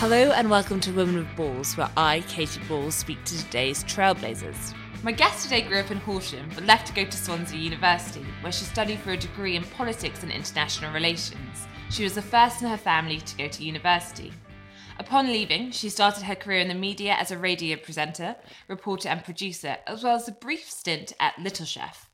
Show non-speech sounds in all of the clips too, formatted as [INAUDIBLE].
Hello and welcome to Women with Balls, where I, Katy Balls, speak to today's trailblazers. My guest today grew up in Horsham, but left to go to Swansea University, where she studied for a degree in politics and international relations. She was the first in her family to go to university. Upon leaving, she started her career in the media as a radio presenter, reporter, and producer, as well as a brief stint at Little Chef.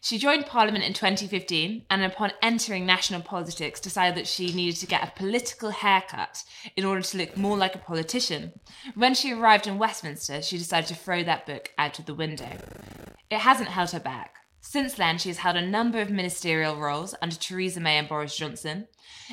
She joined Parliament in 2015 and, upon entering national politics, decided that she needed to get a political haircut in order to look more like a politician. When she arrived in Westminster, she decided to throw that book out of the window. It hasn't held her back. Since then, she has held a number of ministerial roles under Theresa May and Boris Johnson.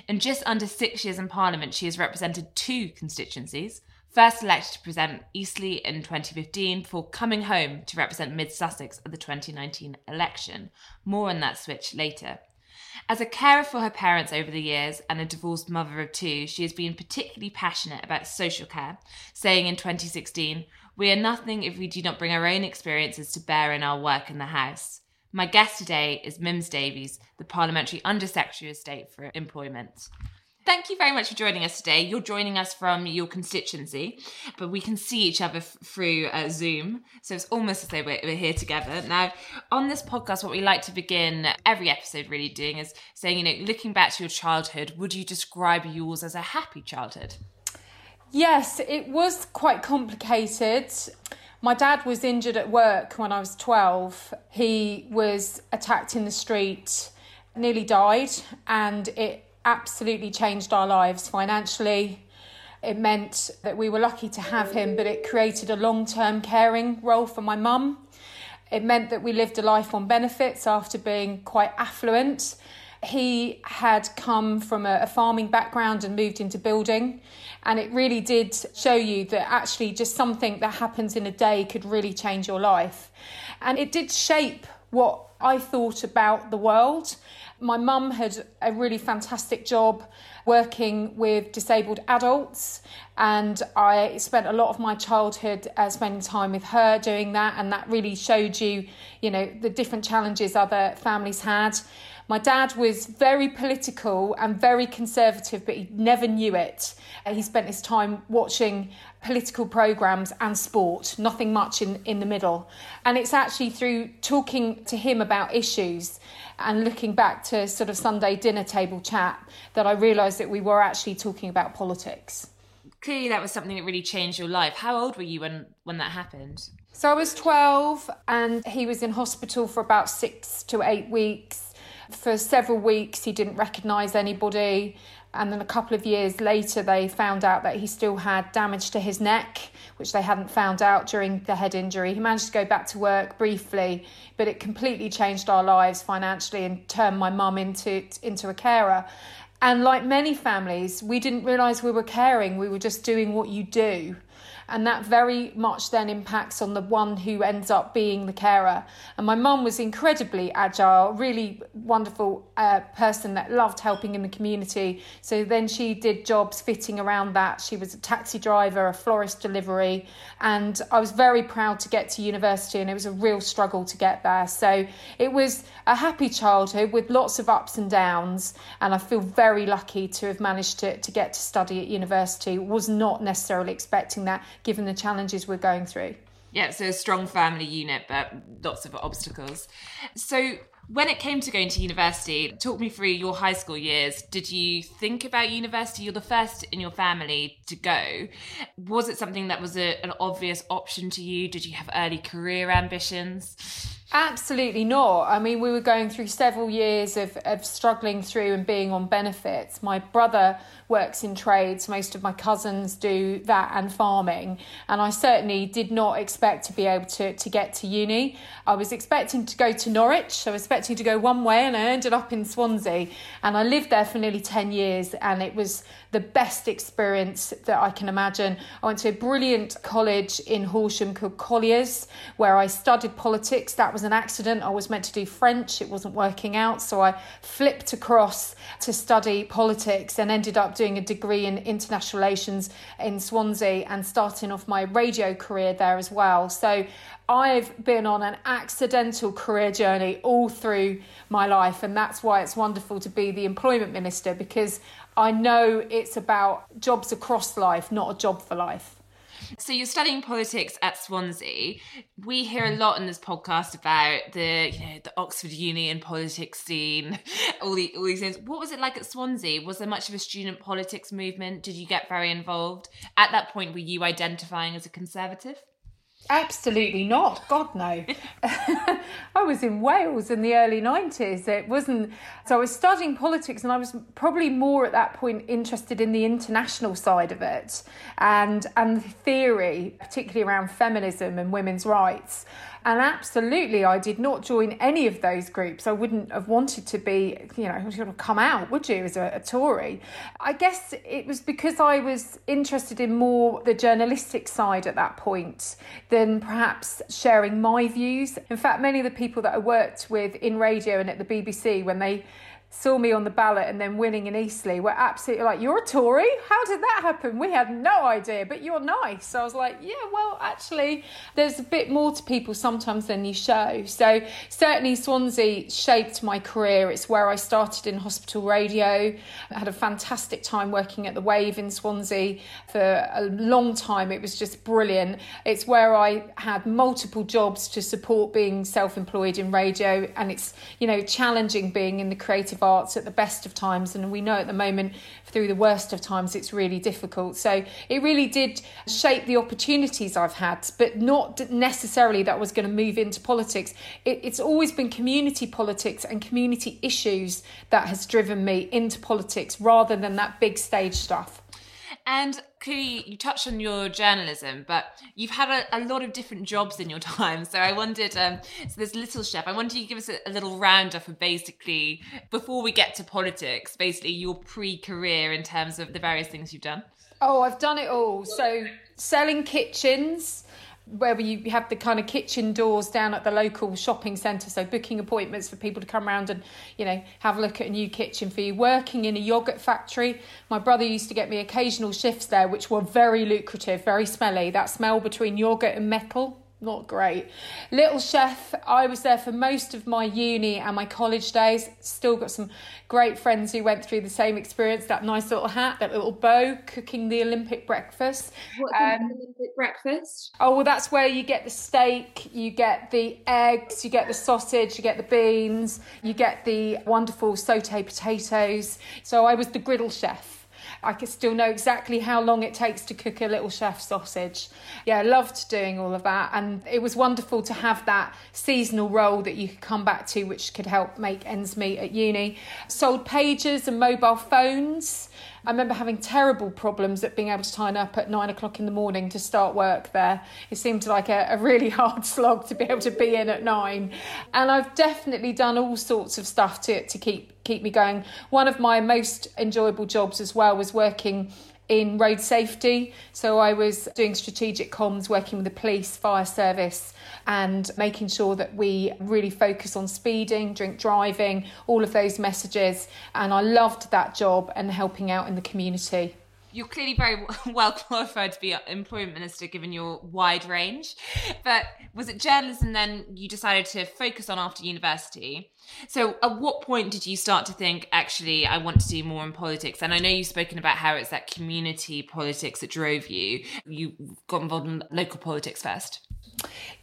In just under six years in Parliament, she has represented two constituencies First elected to present Eastleigh in 2015 before coming home to represent Mid Sussex at the 2019 election. More on that switch later. As a carer for her parents over the years and a divorced mother of two, she has been particularly passionate about social care, saying in 2016, We are nothing if we do not bring our own experiences to bear in our work in the House. My guest today is Mims Davies, the Parliamentary Under Secretary of State for Employment. Thank you very much for joining us today. You're joining us from your constituency, but we can see each other f- through uh, Zoom. So it's almost as though we're, we're, here together. Now, on this podcast, what we like to begin every episode really doing is saying, you know, looking back to your childhood, would you describe yours as a happy childhood? Yes, it was quite complicated. My dad was injured at work when I was 12. He was attacked in the street, nearly died, and it absolutely changed our lives financially. It meant that we were lucky to have him, but it created a long term caring role for my mum. It meant that we lived a life on benefits after being quite affluent. He had come from a, farming background and moved into building. And it really did show you that actually just something that happens in a day could really change your life. And it did shape what I thought about the world my mum had a really fantastic job working with disabled adults, and I spent a lot of my childhood uh, spending time with her doing that, and that really showed you, you know, the different challenges other families had. My dad was very political and very conservative, but he never knew it. He spent his time watching political programmes and sport, nothing much in, in the middle. And it's actually through talking to him about issues and looking back to sort of Sunday dinner table chat that I realised that we were actually talking about politics. Clearly, that was something that really changed your life. How old were you when, when that happened? So I was 12 and he was in hospital for about six to eight weeks. For several weeks, he didn't recognise anybody. And then a couple of years later, they found out that he still had damage to his neck, which they hadn't found out during the head injury. He managed to go back to work briefly, but it completely changed our lives financially and turned my mum into, into a carer. And like many families, we didn't realise we were caring, we were just doing what you do and that very much then impacts on the one who ends up being the carer. And my mum was incredibly agile, really wonderful uh, person that loved helping in the community. So then she did jobs fitting around that. She was a taxi driver, a florist delivery, and I was very proud to get to university, and it was a real struggle to get there. So it was a happy childhood with lots of ups and downs, and I feel very lucky to have managed to, to get to study at university. Was not necessarily expecting that given the challenges we're going through. Yeah, so a strong family unit, but lots of obstacles. So, when it came to going to university, talk me through your high school years. Did you think about university? You're the first in your family to go. Was it something that was a, an obvious option to you? Did you have early career ambitions? Absolutely not. I mean, we were going through several years of, of struggling through and being on benefits. My brother works in trades, most of my cousins do that and farming. And I certainly did not expect to be able to, to get to uni. I was expecting to go to Norwich, I was expecting to go one way, and I ended up in Swansea. And I lived there for nearly 10 years, and it was the best experience that I can imagine. I went to a brilliant college in Horsham called Collyer's, where I studied politics. That was an accident. I was meant to do French, it wasn't working out. So I flipped across to study politics and ended up doing a degree in international relations in Swansea and starting off my radio career there as well. So I've been on an accidental career journey all through my life, and that's why it's wonderful to be the employment minister because I know it's about jobs across life, not a job for life. So you're studying politics at Swansea. We hear a lot in this podcast about the you know the Oxford Uni and politics scene, [LAUGHS] all the all these things. What was it like at Swansea? Was there much of a student politics movement? Did you get very involved? At that point, were you identifying as a conservative? Absolutely not. God, no. [LAUGHS] I was in Wales in the early 90s. It wasn't. So I was studying politics and I was probably more at that point interested in the international side of it and, and the theory, particularly around feminism and women's rights. And absolutely, I did not join any of those groups. I wouldn't have wanted to be, you know, come out, would you, as a, a Tory? I guess it was because I was interested in more the journalistic side at that point than perhaps sharing my views. In fact, many of the people that I worked with in radio and at the BBC, when they saw me on the ballot and then winning in Eastleigh were absolutely like, You're a Tory? How did that happen? We had no idea, but you're nice. So I was like, Yeah, well, actually, there's a bit more to people sometimes than you show. So certainly Swansea shaped my career. It's where I started in hospital radio. I had a fantastic time working at the Wave in Swansea for a long time. It was just brilliant. It's where I had multiple jobs to support being self employed in radio, and it's, you know, challenging being in the creative arts at the best of times, and we know at the moment through the worst of times it's really difficult. So it really did shape the opportunities I've had, but not necessarily that I was going to move into politics. It, it's always been community politics and community issues that has driven me into politics rather than that big stage stuff. And clearly, you touched on your journalism, but you've had a, a lot of different jobs in your [LAUGHS] time. So I wondered, um, so there's Little Chef. I wanted you give us a, a little roundup of basically, before we get to politics, basically your pre career in terms of the various things you've done. Oh, I've done it all. So selling kitchens where you have the kind of kitchen doors down at the local shopping centre, so booking appointments for people to come around and you know have a look at a new kitchen for you. Working in a yogurt factory, my brother used to get me occasional shifts there, which were very lucrative, very smelly. That smell between yogurt and metal not great. Little Chef, I was there for most of my uni and my college days. Still got some great friends who went through the same experience. That nice little hat, that little bow, cooking the Olympic breakfast. What's um, Olympic breakfast? Oh, well, that's where you get the steak, you get the eggs, you get the sausage, you get the beans, you get the wonderful saute potatoes. So I was the griddle chef. I can still know exactly how long it takes to cook a little chef sausage. Yeah, I loved doing all of that. And it was wonderful to have that seasonal role that you could come back to, which could help make ends meet at uni. Sold pages and mobile phones. I remember having terrible problems at being able to turn up at nine o'clock in the morning to start work there. It seemed like a, a, really [LAUGHS] hard slog to be able to be in at nine. And I've definitely done all sorts of stuff to, to keep keep me going. One of my most enjoyable jobs as well was working in road safety. So I was doing strategic comms, working with the police, fire service, and making sure that we really focus on speeding, drink driving, all of those messages. And I loved that job and helping out in the community you're clearly very [LAUGHS] well qualified to be employment minister given your wide range. But was it journalism then you decided to focus on after university? So, at what point did you start to think, actually, I want to do more in politics? And I know you've spoken about how it's that community politics that drove you. You got involved in local politics first.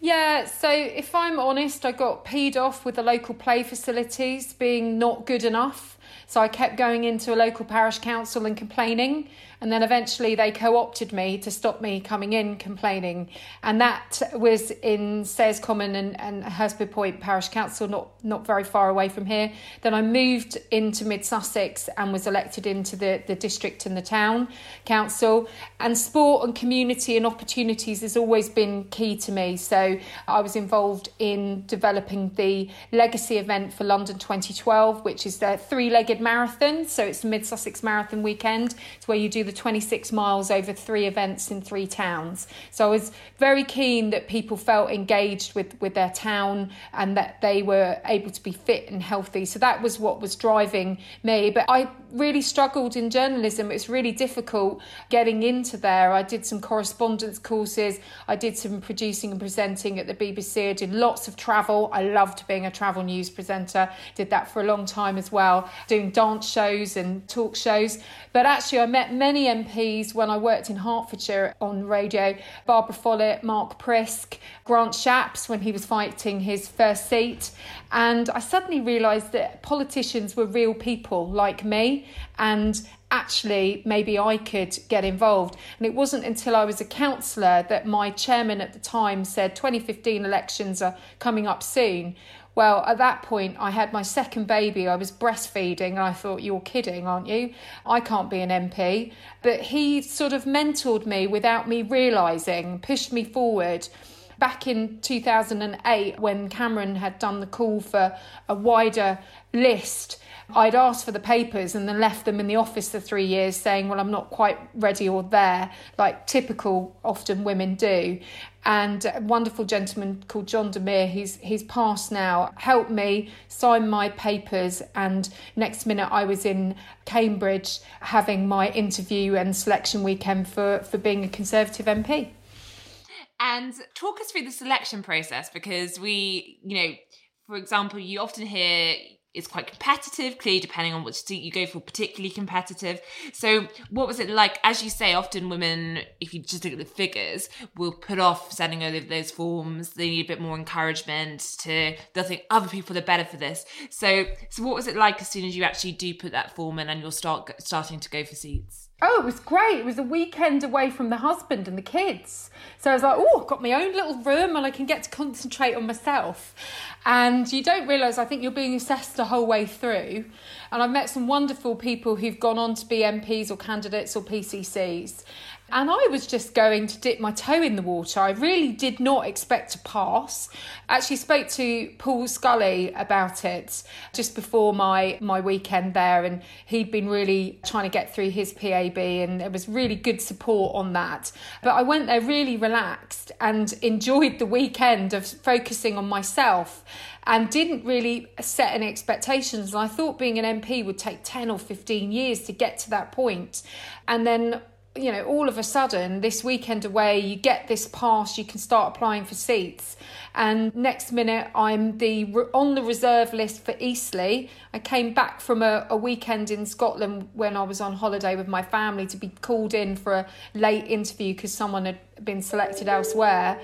Yeah, so if I'm honest, I got peed off with the local play facilities being not good enough. So I kept going into a local parish council and complaining And then eventually they co opted me to stop me coming in complaining. And that was in Sayers Common and, and Hurstpierpoint Parish Council, not, not very far away from here. Then I moved into Mid Sussex and was elected into the, the district and the town council. And sport and community and opportunities has always been key to me. So I was involved in developing the legacy event for London 2012, which is the three legged marathon. So it's the Mid Sussex Marathon weekend. It's where you do the 26 miles over three events in three towns. So I was very keen that people felt engaged with, with their town and that they were able to be fit and healthy. So that was what was driving me. But I really struggled in journalism. It's really difficult getting into there. I did some correspondence courses, I did some producing and presenting at the BBC, I did lots of travel. I loved being a travel news presenter, did that for a long time as well, doing dance shows and talk shows. But actually, I met many MPs when I worked in Hertfordshire on radio Barbara Follett, Mark Prisk, Grant Shapps when he was fighting his first seat. And I suddenly realised that politicians were real people like me and actually maybe I could get involved. And it wasn't until I was a councillor that my chairman at the time said 2015 elections are coming up soon. Well, at that point, I had my second baby. I was breastfeeding, and I thought, You're kidding, aren't you? I can't be an MP. But he sort of mentored me without me realising, pushed me forward back in 2008 when Cameron had done the call for a wider list. I'd asked for the papers and then left them in the office for three years saying, Well, I'm not quite ready or there, like typical often women do. And a wonderful gentleman called John Demere, he's, he's passed now, helped me sign my papers. And next minute, I was in Cambridge having my interview and selection weekend for, for being a Conservative MP. And talk us through the selection process because we, you know, for example, you often hear it's quite competitive, clearly depending on which seat you go for, particularly competitive. So, what was it like? As you say, often women, if you just look at the figures, will put off sending over those forms. They need a bit more encouragement to. They'll think other people are better for this. So, so what was it like as soon as you actually do put that form in and you'll start starting to go for seats? Oh, it was great. It was a weekend away from the husband and the kids. So I was like, oh, I've got my own little room and I can get to concentrate on myself. And you don't realise, I think you're being assessed the whole way through. And I've met some wonderful people who've gone on to be MPs or candidates or PCCs. And I was just going to dip my toe in the water. I really did not expect to pass. Actually spoke to Paul Scully about it just before my, my weekend there and he'd been really trying to get through his PAB and there was really good support on that. But I went there really relaxed and enjoyed the weekend of focusing on myself and didn't really set any expectations. And I thought being an MP would take 10 or 15 years to get to that point. And then you know, all of a sudden, this weekend away, you get this pass, you can start applying for seats. And next minute, I'm the on the reserve list for Eastleigh. I came back from a, a weekend in Scotland when I was on holiday with my family to be called in for a late interview because someone had been selected elsewhere.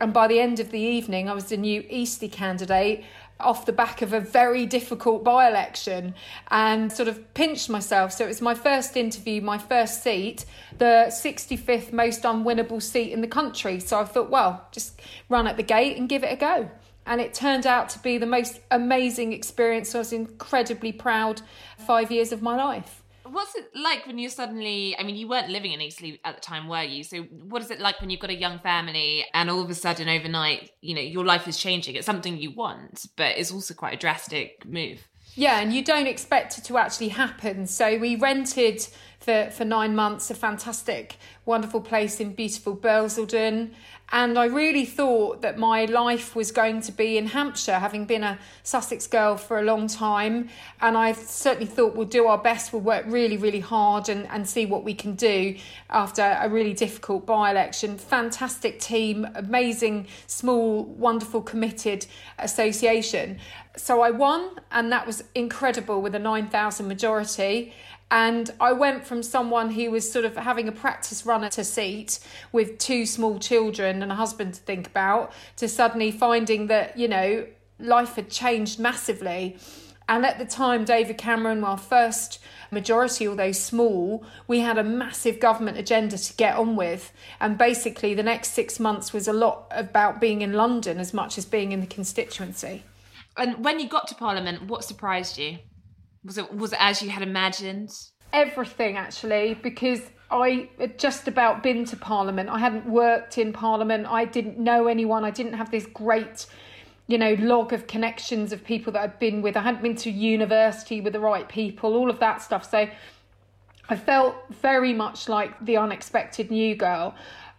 And by the end of the evening, I was the new Eastleigh candidate off the back of a very difficult by election and sort of pinched myself. So it was my first interview, my first seat, the 65th most unwinnable seat in the country. So I thought, well, just run at the gate and give it a go. And it turned out to be the most amazing experience. I was incredibly proud five years of my life. What's it like when you suddenly, I mean, you weren't living in Eastleigh at the time, were you? So what is it like when you've got a young family and all of a sudden overnight, you know, your life is changing? It's something you want, but it's also quite a drastic move. Yeah, and you don't expect it to actually happen. So we rented for, for nine months a fantastic, wonderful place in beautiful Bursledon. And I really thought that my life was going to be in Hampshire, having been a Sussex girl for a long time. And I certainly thought we'll do our best, we'll work really, really hard and, and see what we can do after a really difficult by election. Fantastic team, amazing, small, wonderful, committed association. So I won, and that was incredible with a 9,000 majority. And I went from someone who was sort of having a practice run at a seat with two small children and a husband to think about to suddenly finding that, you know, life had changed massively. And at the time, David Cameron, our first majority, although small, we had a massive government agenda to get on with. And basically, the next six months was a lot about being in London as much as being in the constituency. And when you got to Parliament, what surprised you? Was it was it as you had imagined? Everything actually, because I had just about been to Parliament. I hadn't worked in Parliament. I didn't know anyone. I didn't have this great, you know, log of connections of people that I'd been with. I hadn't been to university with the right people, all of that stuff. So I felt very much like the unexpected new girl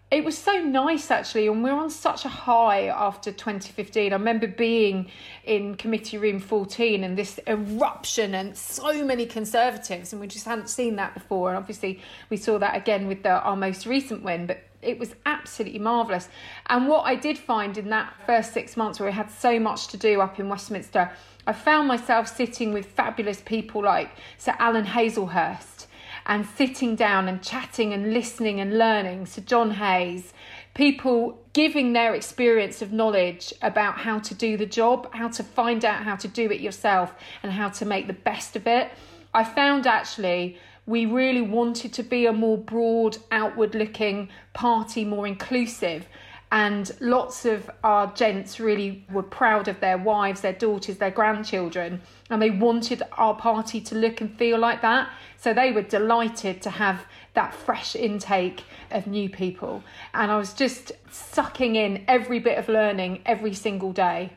it was so nice actually and we were on such a high after 2015 i remember being in committee room 14 and this eruption and so many conservatives and we just hadn't seen that before. And obviously we saw that again with the, our most recent win but it was absolutely marvellous. And what i did find in that first six months where we had so much to do up in westminster i found myself sitting with fabulous people like sir alan haselhurst and sitting down and chatting and listening and learning. So, John Hayes, people giving their experience of knowledge about how to do the job, how to find out how to do it yourself, and how to make the best of it. I found actually we really wanted to be a more broad, outward looking party, more inclusive and lots of our gents really were proud of their wives, their daughters, their grandchildren, and they wanted our party to look and feel like that. So they were delighted to have that fresh intake of new people. And I was just sucking in every bit of learning every single day.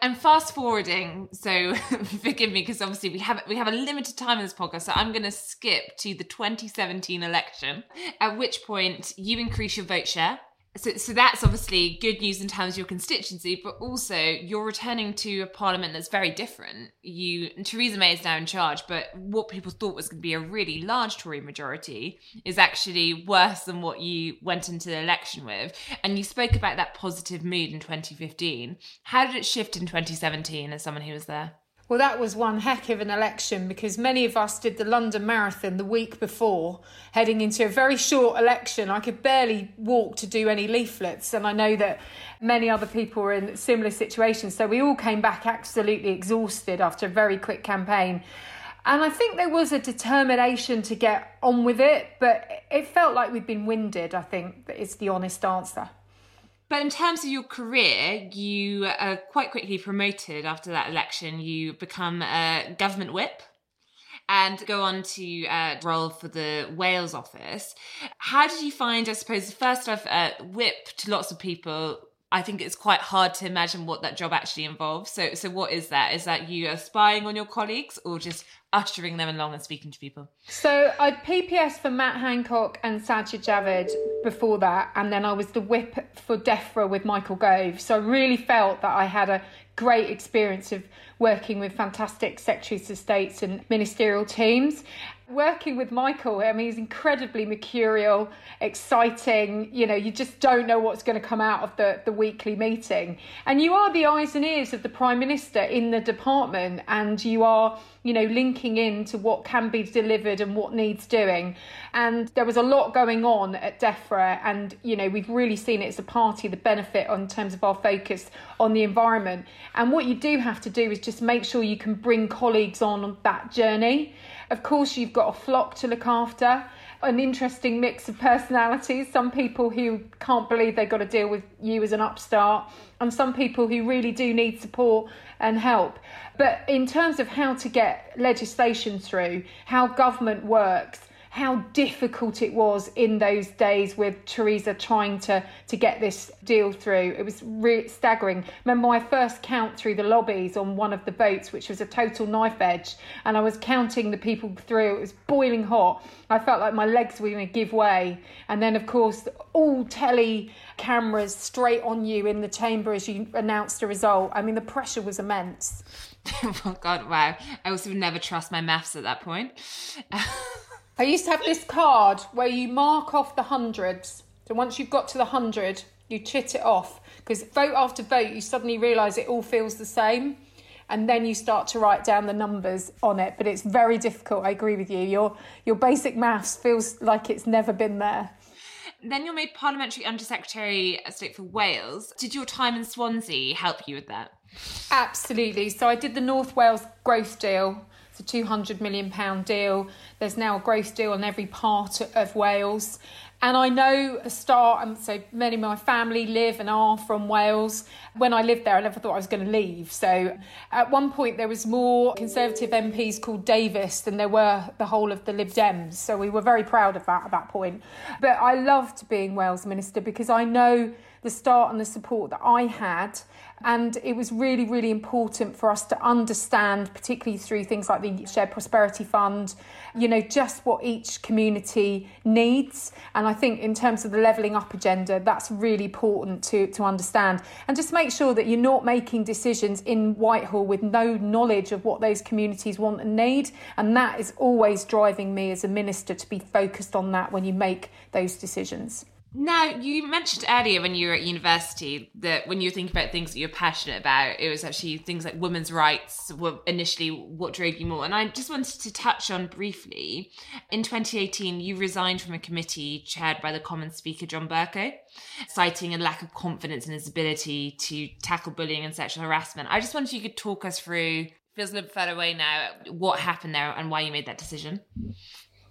And fast forwarding, so [LAUGHS] forgive me because obviously we have we have a limited time in this podcast, so I'm going to skip to the 2017 election, at which point you increase your vote share so, so that's obviously good news in terms of your constituency, but also you're returning to a parliament that's very different. You Theresa May is now in charge, but what people thought was going to be a really large Tory majority is actually worse than what you went into the election with. And you spoke about that positive mood in 2015. How did it shift in 2017 as someone who was there? Well, that was one heck of an election because many of us did the London Marathon the week before, heading into a very short election. I could barely walk to do any leaflets, and I know that many other people were in similar situations. So we all came back absolutely exhausted after a very quick campaign. And I think there was a determination to get on with it, but it felt like we'd been winded, I think, is the honest answer. But in terms of your career, you are quite quickly promoted after that election. You become a government whip and go on to uh, role for the Wales office. How did you find, I suppose, the first off, uh, whip to lots of people I think it's quite hard to imagine what that job actually involves. So, so what is that? Is that you are spying on your colleagues or just ushering them along and speaking to people? So, I'd PPS for Matt Hancock and Sajid Javid before that, and then I was the whip for DEFRA with Michael Gove. So, I really felt that I had a great experience of working with fantastic secretaries of states and ministerial teams working with Michael, I mean, he's incredibly mercurial, exciting. You know, you just don't know what's going to come out of the, the weekly meeting. And you are the eyes and ears of the Prime Minister in the department, and you are, you know, linking in to what can be delivered and what needs doing. And there was a lot going on at DEFRA, and, you know, we've really seen it as a party, the benefit in terms of our focus on the environment. And what you do have to do is just make sure you can bring colleagues on that journey. Of course, you've got a flock to look after, an interesting mix of personalities. Some people who can't believe they've got to deal with you as an upstart, and some people who really do need support and help. But in terms of how to get legislation through, how government works, how difficult it was in those days with Theresa trying to, to get this deal through. It was really staggering. Remember my first count through the lobbies on one of the boats, which was a total knife edge, and I was counting the people through. It was boiling hot. I felt like my legs were going to give way. And then, of course, all telly cameras straight on you in the chamber as you announced the result. I mean, the pressure was immense. [LAUGHS] oh, God, wow. I also would never trust my maths at that point. [LAUGHS] I used to have this card where you mark off the hundreds. So once you've got to the hundred, you chit it off because vote after vote, you suddenly realise it all feels the same, and then you start to write down the numbers on it. But it's very difficult. I agree with you. Your your basic maths feels like it's never been there. then you're made Parliamentary Under Secretary State for Wales. Did your time in Swansea help you with that? Absolutely. So I did the North Wales growth deal. It's a £200 million deal. There's now a growth deal in every part of Wales. And I know the start, and so many of my family live and are from Wales. When I lived there, I never thought I was going to leave. So at one point, there was more Conservative MPs called Davis than there were the whole of the Lib Dems. So we were very proud of that at that point. But I loved being Wales Minister because I know the start and the support that I had. And it was really, really important for us to understand, particularly through things like the Shared Prosperity Fund, you know, just what each community needs. And I think in terms of the levelling up agenda, that's really important to, to understand. And just make sure that you're not making decisions in Whitehall with no knowledge of what those communities want and need. And that is always driving me as a minister to be focused on that when you make those decisions. Now, you mentioned earlier when you were at university that when you thinking about things that you're passionate about, it was actually things like women's rights were initially what drove you more. And I just wanted to touch on briefly in 2018, you resigned from a committee chaired by the Commons Speaker, John Bercow, citing a lack of confidence in his ability to tackle bullying and sexual harassment. I just wondered if you could talk us through, feels a little further away now, what happened there and why you made that decision.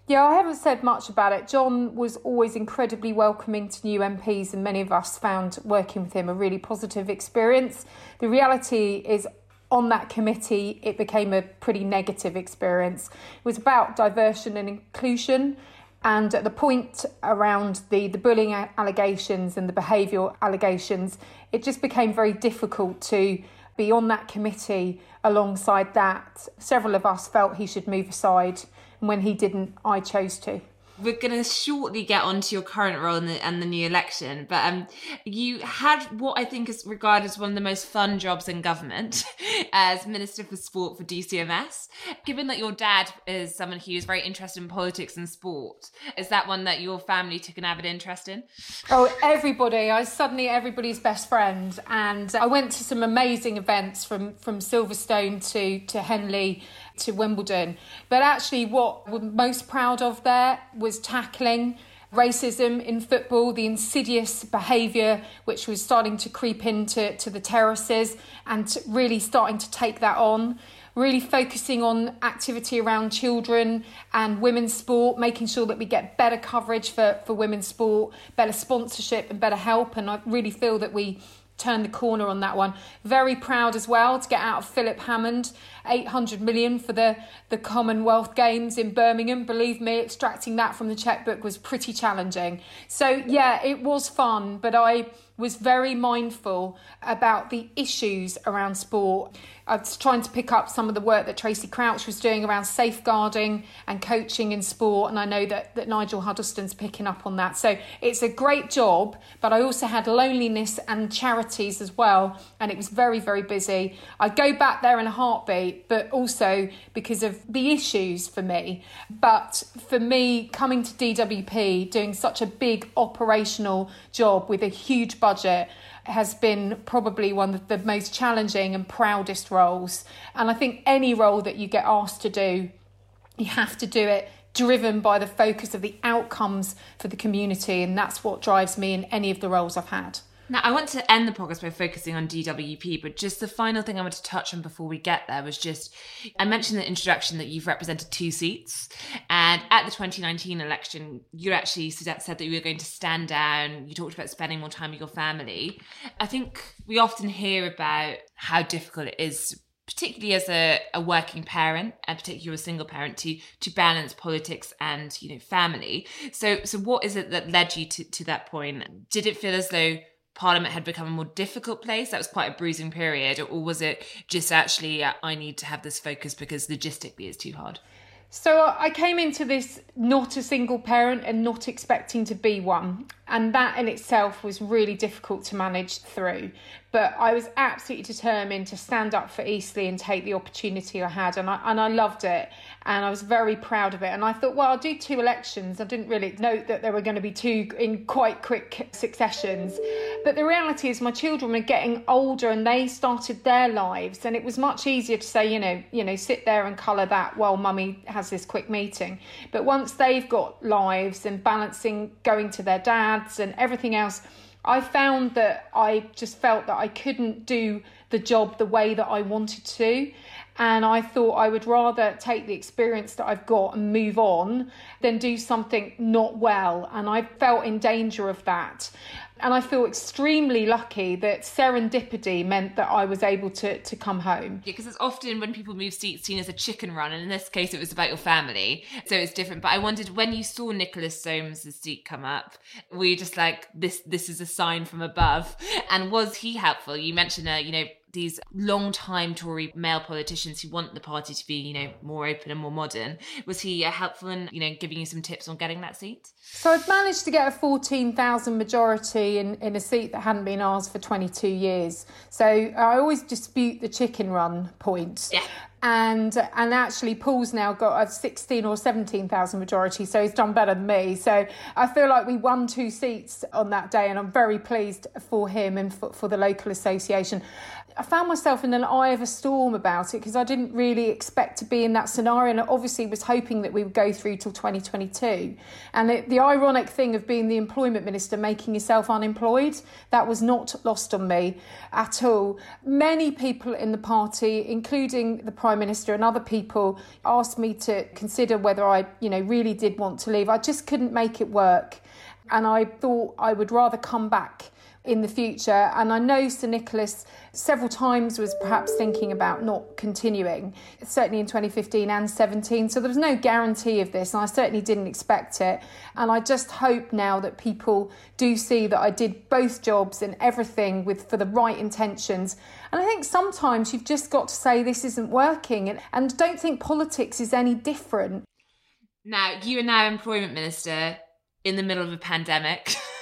Yeah, I haven't said much about it. John was always incredibly welcoming to new MPs, and many of us found working with him a really positive experience. The reality is, on that committee, it became a pretty negative experience. It was about diversion and inclusion. And at the point around the, the bullying allegations and the behavioural allegations, it just became very difficult to be on that committee alongside that. Several of us felt he should move aside when he didn't, I chose to. We're going to shortly get onto your current role the, and the new election, but um, you had what I think is regarded as one of the most fun jobs in government [LAUGHS] as Minister for Sport for DCMS. Given that your dad is someone who is very interested in politics and sport, is that one that your family took an avid interest in? Oh, everybody! I suddenly everybody's best friend, and I went to some amazing events from from Silverstone to to Henley to Wimbledon. But actually, what we're most proud of there was tackling racism in football, the insidious behaviour which was starting to creep into to the terraces, and really starting to take that on. Really focusing on activity around children and women's sport, making sure that we get better coverage for, for women's sport, better sponsorship, and better help. And I really feel that we turned the corner on that one. Very proud as well to get out of Philip Hammond 800 million for the, the Commonwealth Games in Birmingham. Believe me, extracting that from the checkbook was pretty challenging. So, yeah, it was fun, but I was very mindful about the issues around sport. I was trying to pick up some of the work that Tracey Crouch was doing around safeguarding and coaching in sport, and I know that, that Nigel Huddleston's picking up on that. So it's a great job, but I also had loneliness and charities as well, and it was very, very busy. I'd go back there in a heartbeat, but also because of the issues for me. But for me, coming to DWP, doing such a big operational job with a huge budget has been probably one of the most challenging and proudest roles. And I think any role that you get asked to do, you have to do it driven by the focus of the outcomes for the community. And that's what drives me in any of the roles I've had. Now, I want to end the podcast by focusing on DWP, but just the final thing I want to touch on before we get there was just I mentioned in the introduction that you've represented two seats. And at the 2019 election, you actually said that you were going to stand down. You talked about spending more time with your family. I think we often hear about how difficult it is particularly as a, a working parent and particularly a single parent to to balance politics and you know family so so what is it that led you to, to that point did it feel as though Parliament had become a more difficult place? That was quite a bruising period, or was it just actually uh, I need to have this focus because logistically it's too hard? So I came into this not a single parent and not expecting to be one. And that in itself was really difficult to manage through. But I was absolutely determined to stand up for Eastleigh and take the opportunity I had, and I and I loved it, and I was very proud of it. And I thought, well, I'll do two elections. I didn't really note that there were going to be two in quite quick successions, but the reality is, my children were getting older and they started their lives, and it was much easier to say, you know, you know, sit there and colour that while mummy has this quick meeting. But once they've got lives and balancing going to their dads and everything else I found that I just felt that I couldn't do the job the way that I wanted to. And I thought I would rather take the experience that I've got and move on than do something not well. And I felt in danger of that. And I feel extremely lucky that serendipity meant that I was able to, to come home. Yeah, because it's often when people move seats seen as a chicken run, and in this case it was about your family, so it's different. But I wondered when you saw Nicholas Soames's seat come up, were you just like this? This is a sign from above, and was he helpful? You mentioned, a you know, these long-time Tory male politicians who want the party to be, you know, more open and more modern. Was he uh, helpful in, you know, giving you some tips on getting that seat? So I've managed to get a 14,000 majority in, in a seat that hadn't been ours for 22 years. So I always dispute the chicken run point. Yeah and and actually Paul's now got a 16 or 17,000 majority so he's done better than me so I feel like we won two seats on that day and I'm very pleased for him and for, for the local association I found myself in an eye of a storm about it because I didn't really expect to be in that scenario and obviously was hoping that we would go through till 2022 and it, the ironic thing of being the employment minister making yourself unemployed that was not lost on me at all. Many people in the party including the prime minister and other people asked me to consider whether I you know really did want to leave. I just couldn't make it work and I thought I would rather come back in the future. And I know Sir Nicholas several times was perhaps thinking about not continuing, certainly in 2015 and 17. So there was no guarantee of this, and I certainly didn't expect it. And I just hope now that people do see that I did both jobs and everything with for the right intentions. And I think sometimes you've just got to say this isn't working, and, and don't think politics is any different. Now, you are now employment minister in the middle of a pandemic. [LAUGHS]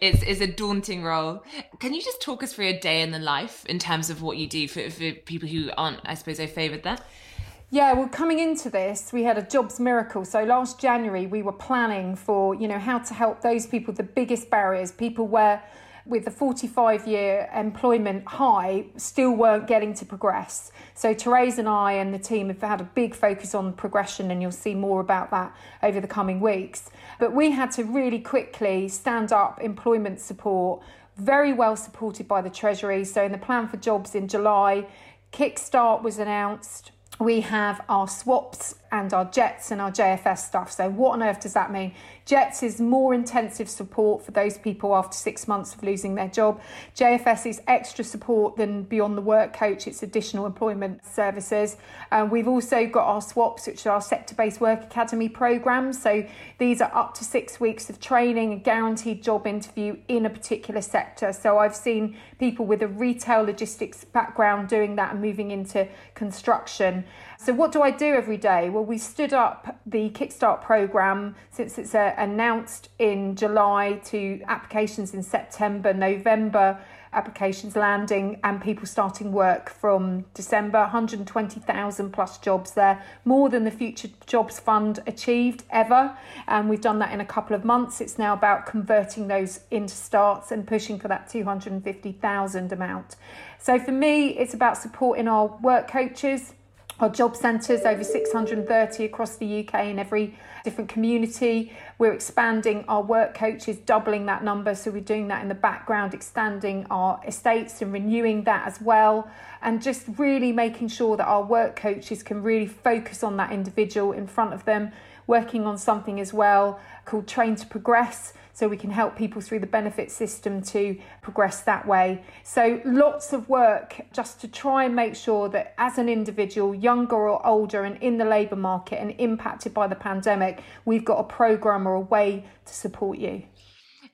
it's, it's a daunting role. Can you just talk us through a day in the life in terms of what you do for, for people who aren't, I suppose, fait with that? Yeah, well, coming into this, we had a jobs miracle. So last January, we were planning for, you know, how to help those people, the biggest barriers, people where with the 45 year employment high still weren't getting to progress. So Therese and I and the team have had a big focus on progression and you'll see more about that over the coming weeks. But we had to really quickly stand up employment support, very well supported by the Treasury. So in the plan for jobs in July, Kickstart was announced we have our swaps and our JETS and our JFS stuff. So, what on earth does that mean? JETS is more intensive support for those people after six months of losing their job. JFS is extra support than beyond the work coach, it's additional employment services. Uh, we've also got our swaps, which are our sector based work academy programs. So, these are up to six weeks of training, a guaranteed job interview in a particular sector. So, I've seen people with a retail logistics background doing that and moving into construction. So, what do I do every day? Well, we stood up the Kickstart program since it's uh, announced in July to applications in September, November applications landing and people starting work from December. 120,000 plus jobs there, more than the Future Jobs Fund achieved ever. And we've done that in a couple of months. It's now about converting those into starts and pushing for that 250,000 amount. So for me, it's about supporting our work coaches our job centres, over 630 across the UK in every different community. We're expanding our work coaches, doubling that number. So we're doing that in the background, extending our estates and renewing that as well. And just really making sure that our work coaches can really focus on that individual in front of them, working on something as well called Train to Progress so we can help people through the benefit system to progress that way. So, lots of work just to try and make sure that as an individual, younger or older, and in the labour market and impacted by the pandemic, we've got a programme or a way to support you.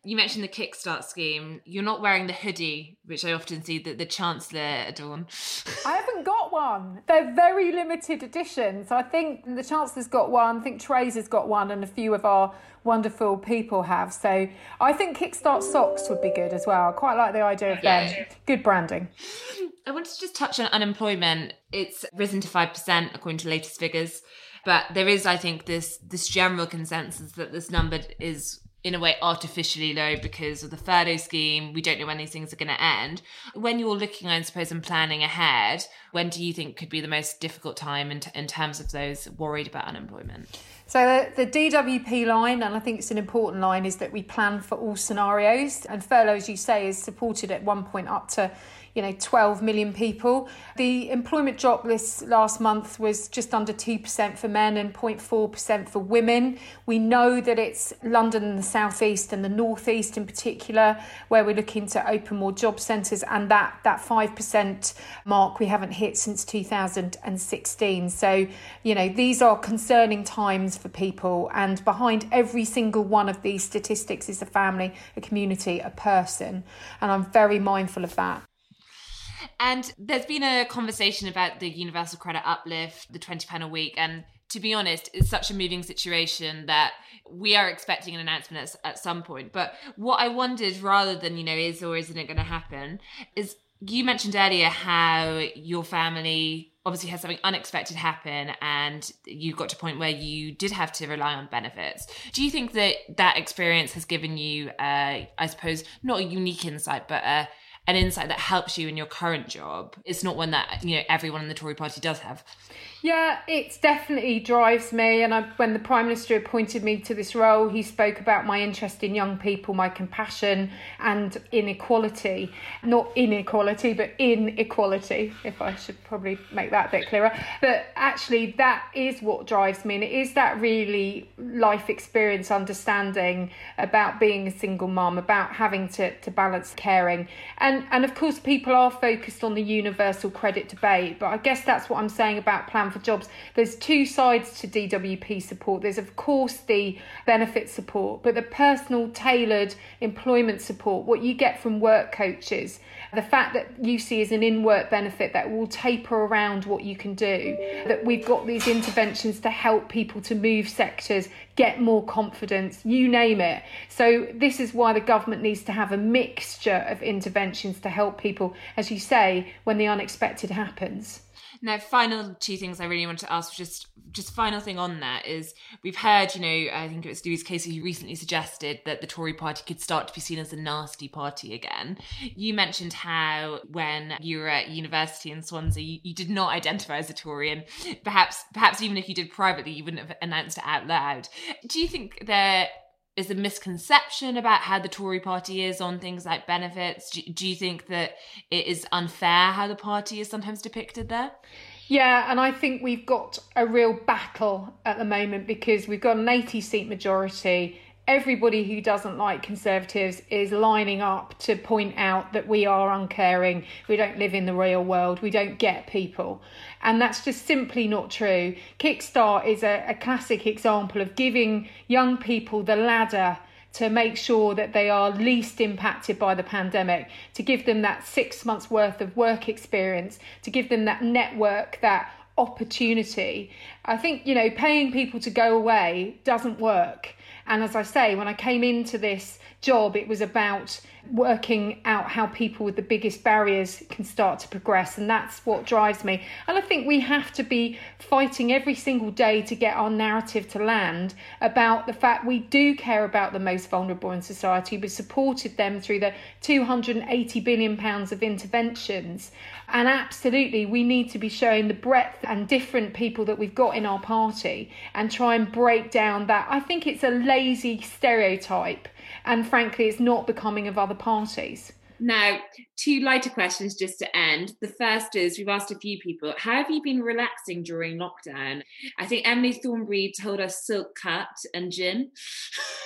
You mentioned the Kickstart scheme. You're not wearing the hoodie, which I often see that the Chancellor adorn. I haven't got one. They're very limited edition. So I think the Chancellor's got one, I think Therese's got one, and a few of our wonderful people have. So I think Kickstart socks would be good as well. I quite like the idea of yeah. them. Good branding. I wanted to just touch on unemployment. It's risen to 5% according to latest figures. But there is, I think, this this general consensus that this number is in a way artificially low because of the furlough scheme. We don't know when these things are going to end. When you're looking, I suppose, and planning ahead, when do you think could be the most difficult time in, t- in terms of those worried about unemployment? So the, the DWP line, and I think it's an important line, is that we plan for all scenarios. And furlough, as you say, is supported at one point up to you know 12 million people. The employment drop this last month was just under 2% for men and 0.4% for women. We know that it's London and the southeast and the northeast in particular where we're looking to open more job centres and that that 5% mark we haven't hit since 2016. So, you know, these are concerning times for people and behind every single one of these statistics is a family, a community, a person, and I'm very mindful of that. And there's been a conversation about the universal credit uplift, the 20 pound a week, and to be honest, it's such a moving situation that we are expecting an announcement at, at some point. But what I wondered, rather than you know, is or isn't it going to happen, is you mentioned earlier how your family obviously had something unexpected happen and you got to a point where you did have to rely on benefits do you think that that experience has given you uh, i suppose not a unique insight but a an insight that helps you in your current job. It's not one that you know everyone in the Tory party does have. Yeah, it definitely drives me. And I, when the Prime Minister appointed me to this role, he spoke about my interest in young people, my compassion, and inequality. Not inequality, but inequality, if I should probably make that a bit clearer. But actually, that is what drives me. And it is that really life experience understanding about being a single mum, about having to, to balance caring. And, and of course, people are focused on the universal credit debate. But I guess that's what I'm saying about Plan for jobs. There's two sides to DWP support. There's, of course, the benefit support, but the personal, tailored employment support, what you get from work coaches, the fact that you see as an in work benefit that will taper around what you can do, that we've got these interventions to help people to move sectors, get more confidence, you name it. So, this is why the government needs to have a mixture of interventions to help people, as you say, when the unexpected happens. Now, final two things I really want to ask, just just final thing on that is we've heard, you know, I think it was Louise Casey who recently suggested that the Tory party could start to be seen as a nasty party again. You mentioned how when you were at university in Swansea, you, you did not identify as a Tory, and perhaps perhaps even if you did privately, you wouldn't have announced it out loud. Do you think there is a misconception about how the Tory party is on things like benefits? Do, do, you think that it is unfair how the party is sometimes depicted there? Yeah, and I think we've got a real battle at the moment because we've got an 80 seat majority everybody who doesn't like Conservatives is lining up to point out that we are uncaring, we don't live in the real world, we don't get people. And that's just simply not true. Kickstart is a, a classic example of giving young people the ladder to make sure that they are least impacted by the pandemic, to give them that six months worth of work experience, to give them that network, that opportunity. I think, you know, paying people to go away doesn't work. And as I say, when I came into this job, it was about working out how people with the biggest barriers can start to progress. And that's what drives me. And I think we have to be fighting every single day to get our narrative to land about the fact we do care about the most vulnerable in society. We supported them through the 280 billion pounds of interventions. And absolutely, we need to be showing the breadth and different people that we've got in our party and try and break down that. I think it's a lazy stereotype, and frankly, it's not becoming of other parties. Now, two lighter questions just to end. The first is we've asked a few people, how have you been relaxing during lockdown? I think Emily Thornberry told us silk cut and gin. [LAUGHS]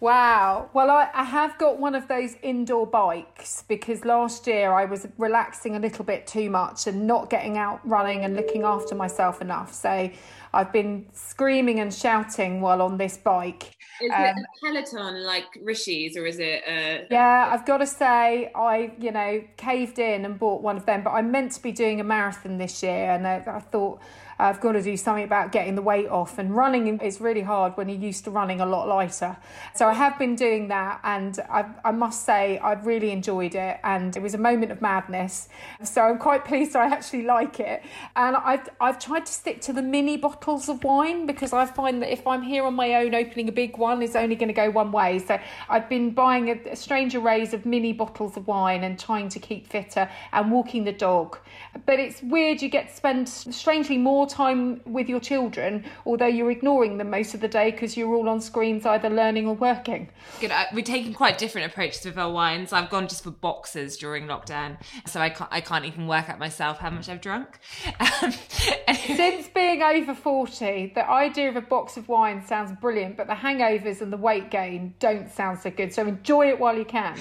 Wow. Well, I, I have got one of those indoor bikes because last year I was relaxing a little bit too much and not getting out running and looking after myself enough. So I've been screaming and shouting while on this bike. Is um, it a Peloton like Rishi's or is it a... Yeah, I've got to say I, you know, caved in and bought one of them, but I'm meant to be doing a marathon this year and I, I thought I've got to do something about getting the weight off. And running is really hard when you're used to running a lot lighter. So I have been doing that, and I, I must say I've really enjoyed it. And it was a moment of madness. So I'm quite pleased I actually like it. And I've I've tried to stick to the mini bottles of wine because I find that if I'm here on my own, opening a big one is only going to go one way. So I've been buying a, a strange arrays of mini bottles of wine and trying to keep fitter and walking the dog. But it's weird. You get to spend strangely more time with your children, although you're ignoring them most of the day because you're all on screens either learning or working. Good. We're taking quite different approaches with our wines. I've gone just for boxes during lockdown, so I can't, I can't even work out myself how much I've drunk. Um, [LAUGHS] [LAUGHS] Since being over 40, the idea of a box of wine sounds brilliant, but the hangovers and the weight gain don't sound so good. So enjoy it while you can.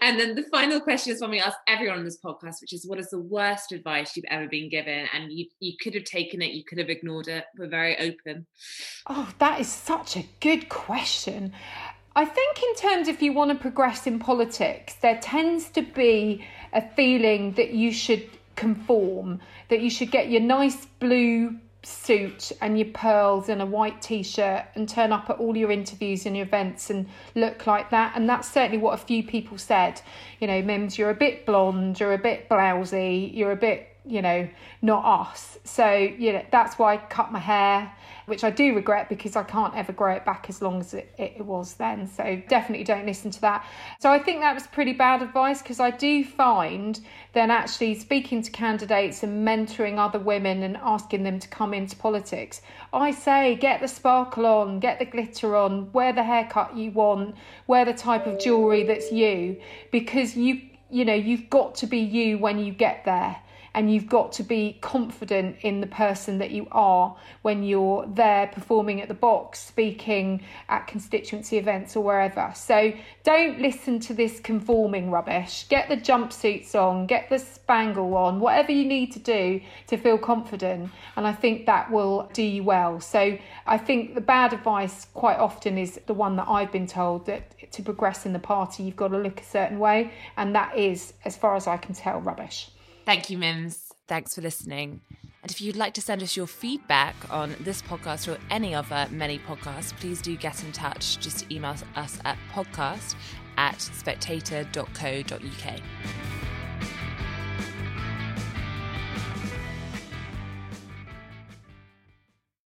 And then the final question is one we ask everyone on this podcast, which is what is the worst advice you've ever been given? And you, you could have taken it, you could have ignored it. We're very open. Oh, that is such a good question. I think, in terms if you want to progress in politics, there tends to be a feeling that you should conform, that you should get your nice blue suit and your pearls and a white t-shirt and turn up at all your interviews and your events and look like that and that's certainly what a few people said you know mims you're a bit blonde you're a bit blousy you're a bit you know not us so you know that's why i cut my hair which I do regret because I can't ever grow it back as long as it, it was then. So definitely don't listen to that. So I think that was pretty bad advice because I do find then actually speaking to candidates and mentoring other women and asking them to come into politics, I say get the sparkle on, get the glitter on, wear the haircut you want, wear the type of jewellery that's you because you you know you've got to be you when you get there and you've got to be confident in the person that you are when you're there performing at the box, speaking at constituency events or wherever. So don't listen to this conforming rubbish. Get the jumpsuits on, get the spangle on, whatever you need to do to feel confident. And I think that will do you well. So I think the bad advice quite often is the one that I've been told that to progress in the party, you've got to look a certain way. And that is, as far as I can tell, rubbish. Thank you, Mims. Thanks for listening. And if you'd like to send us your feedback on this podcast or any other many podcasts, please do get in touch. Just email us at podcast at spectator.co.uk.